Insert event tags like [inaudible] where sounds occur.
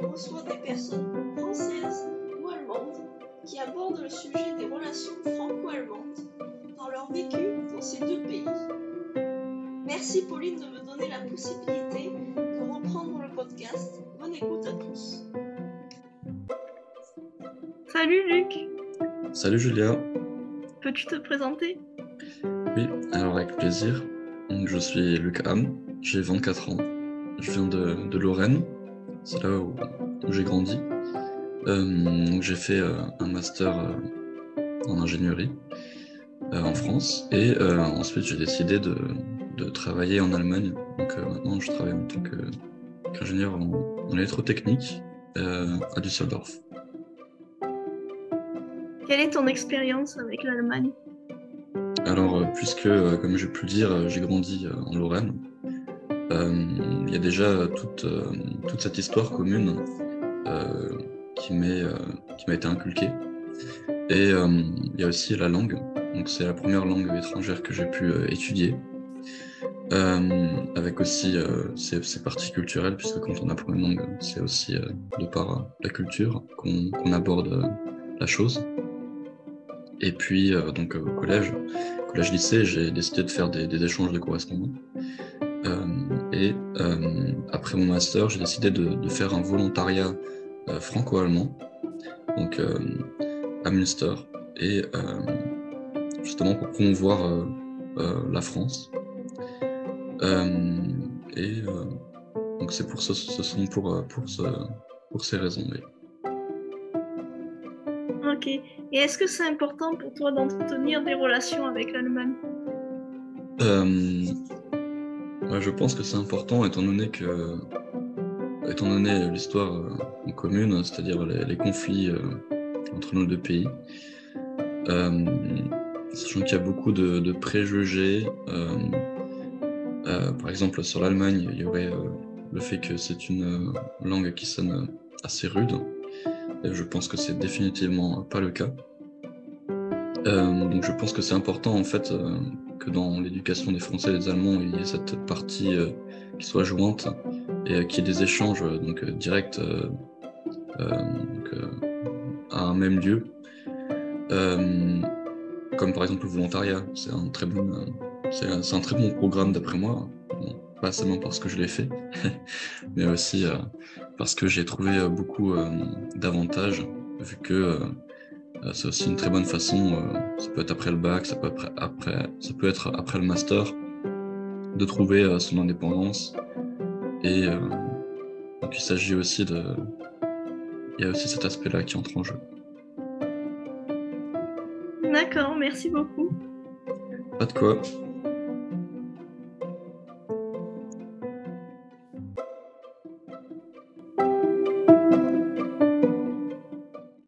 on reçoit des personnes françaises ou allemandes qui abordent le sujet des relations franco-allemandes dans leur vécu dans ces deux pays. Merci Pauline de me donner la possibilité de reprendre le podcast. Bonne écoute à tous. Salut Luc. Salut Julia. Peux-tu te présenter? Oui, alors avec plaisir. Je suis Luc Ham, j'ai 24 ans. Je viens de, de Lorraine, c'est là où, où j'ai grandi. Euh, donc, j'ai fait euh, un master euh, en ingénierie en France et ensuite j'ai décidé de, de travailler en Allemagne. Donc maintenant je travaille en tant qu'ingénieur en, en électrotechnique à Düsseldorf. Quelle est ton expérience avec l'Allemagne? Alors, puisque, comme j'ai pu le dire, j'ai grandi en Lorraine, il y a déjà toute, euh, toute cette histoire commune euh, qui euh, m'a été inculquée. Et euh, il y a aussi la langue. Donc, c'est la première langue étrangère que j'ai pu euh, étudier. Euh, avec aussi euh, ses, parties culturelles, puisque quand on apprend une langue, c'est aussi euh, de par euh, la culture qu'on aborde euh, la chose. Et puis, euh, donc euh, au collège, collège-lycée, j'ai décidé de faire des échanges de correspondants. Et euh, après mon master, j'ai décidé de, de faire un volontariat euh, franco-allemand, donc euh, à Münster, et justement pour promouvoir la France. Et donc c'est pour ce, ce sont pour, pour, ce, pour ces raisons. oui. Ok. Et est-ce que c'est important pour toi d'entretenir des relations avec l'Allemagne? Je pense que c'est important étant donné que, étant donné l'histoire euh, en commune, c'est-à-dire les, conflits euh, entre nos deux pays, euh, sachant qu'il y a beaucoup de, préjugés. par exemple, sur l'Allemagne, il y aurait le fait que c'est une langue qui sonne assez rude. Je pense que c'est définitivement pas le cas. Donc je pense que c'est important en fait dans l'éducation des Français et des Allemands, il y ait cette partie euh, qui soit jointe et euh, qu'il y ait des échanges euh, donc directs à un même lieu. Comme par exemple le volontariat, c'est un très bon, c'est un, très bon programme d'après moi. Pas seulement parce que je l'ai fait, [laughs] mais aussi parce que j'ai trouvé beaucoup d'avantages vu que c'est aussi une très bonne façon, euh, ça peut être après le bac, ça peut, après, après- ça peut être après le master, de trouver euh, son indépendance. Et euh, donc il s'agit aussi de... Il y a aussi cet aspect-là qui entre en jeu. D'accord, merci beaucoup. Pas de quoi.